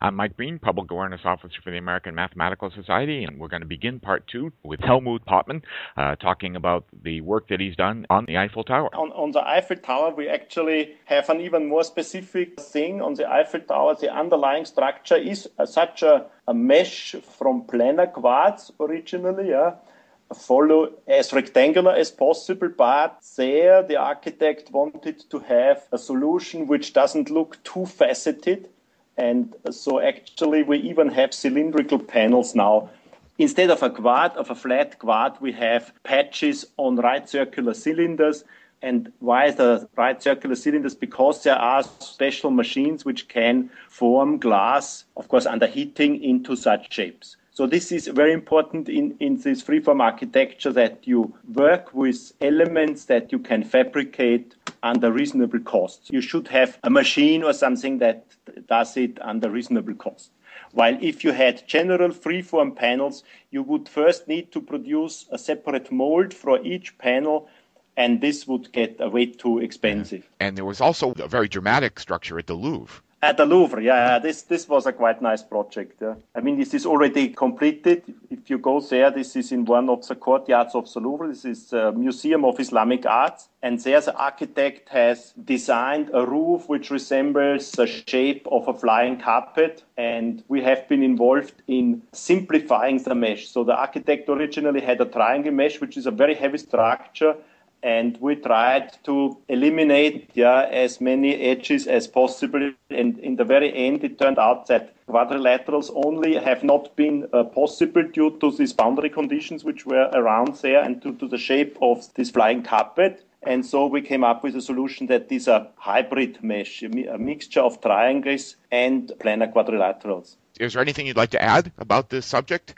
I'm Mike Green, Public Awareness Officer for the American Mathematical Society, and we're going to begin part two with Helmut Pottmann uh, talking about the work that he's done on the Eiffel Tower. On, on the Eiffel Tower, we actually have an even more specific thing. On the Eiffel Tower, the underlying structure is uh, such a, a mesh from planar quads originally, yeah, follow as rectangular as possible, but there the architect wanted to have a solution which doesn't look too faceted. And so actually we even have cylindrical panels now. Instead of a quad, of a flat quad, we have patches on right circular cylinders. And why the right circular cylinders? Because there are special machines which can form glass, of course, under heating into such shapes. So this is very important in, in this freeform architecture that you work with elements that you can fabricate under reasonable costs. You should have a machine or something that does it under reasonable cost. While if you had general freeform panels, you would first need to produce a separate mold for each panel and this would get way too expensive. And there was also a very dramatic structure at the Louvre. At the Louvre, yeah, this this was a quite nice project. Yeah. I mean, this is already completed. If you go there, this is in one of the courtyards of the Louvre. This is a Museum of Islamic Arts, and there the architect has designed a roof which resembles the shape of a flying carpet. And we have been involved in simplifying the mesh. So the architect originally had a triangle mesh, which is a very heavy structure and we tried to eliminate yeah, as many edges as possible. And in the very end, it turned out that quadrilaterals only have not been uh, possible due to these boundary conditions which were around there and due to the shape of this flying carpet. And so we came up with a solution that is a hybrid mesh, a mixture of triangles and planar quadrilaterals. Is there anything you'd like to add about this subject?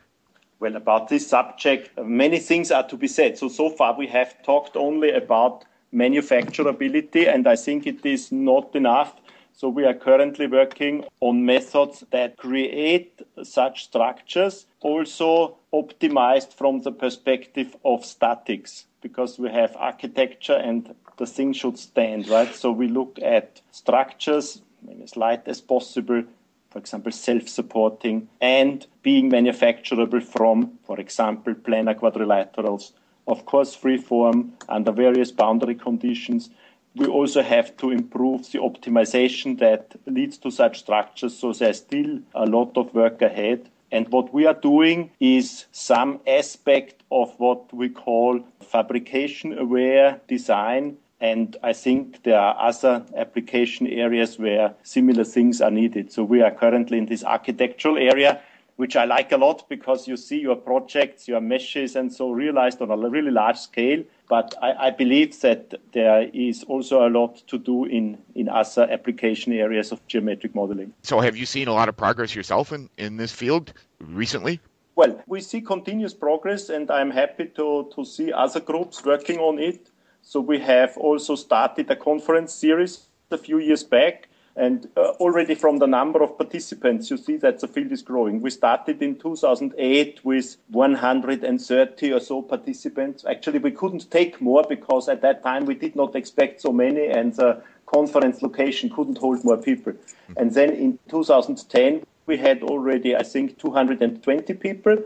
Well, about this subject, uh, many things are to be said. So, so far we have talked only about manufacturability, and I think it is not enough. So, we are currently working on methods that create such structures, also optimized from the perspective of statics, because we have architecture and the thing should stand, right? So, we look at structures as light as possible for example, self-supporting, and being manufacturable from, for example, planar quadrilaterals. Of course, freeform under various boundary conditions. We also have to improve the optimization that leads to such structures, so there's still a lot of work ahead. And what we are doing is some aspect of what we call fabrication aware design, and I think there are other application areas where similar things are needed. So we are currently in this architectural area, which I like a lot because you see your projects, your meshes, and so realized on a really large scale. But I, I believe that there is also a lot to do in, in other application areas of geometric modeling. So have you seen a lot of progress yourself in, in this field recently? Well, we see continuous progress, and I'm happy to, to see other groups working on it. So we have also started a conference series a few years back. And uh, already from the number of participants, you see that the field is growing. We started in 2008 with 130 or so participants. Actually, we couldn't take more because at that time we did not expect so many, and the conference location couldn't hold more people. And then in 2010, we had already, I think, 220 people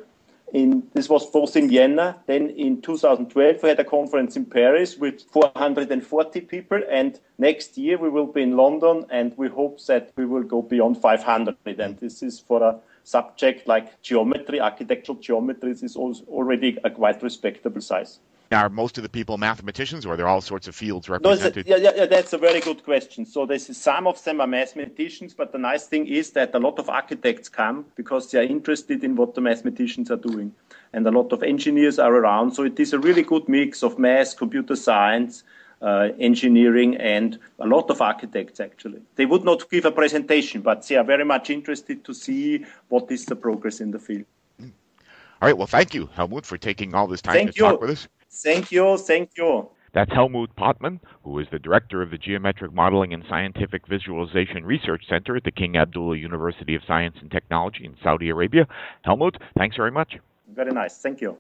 in this was both in Vienna. Then in 2012 we had a conference in Paris with 440 people, and next year we will be in London, and we hope that we will go beyond 500. And this is for a subject like geometry, architectural geometry. This is already a quite respectable size. Are most of the people mathematicians, or are there all sorts of fields represented? No, yeah, yeah, that's a very good question. So this is, some of them are mathematicians, but the nice thing is that a lot of architects come because they are interested in what the mathematicians are doing, and a lot of engineers are around. So it is a really good mix of math, computer science, uh, engineering, and a lot of architects actually. They would not give a presentation, but they are very much interested to see what is the progress in the field. All right. Well, thank you, Helmut, for taking all this time thank to you. talk with us. Thank you. Thank you. That's Helmut Pottmann, who is the director of the Geometric Modeling and Scientific Visualization Research Center at the King Abdullah University of Science and Technology in Saudi Arabia. Helmut, thanks very much. Very nice. Thank you.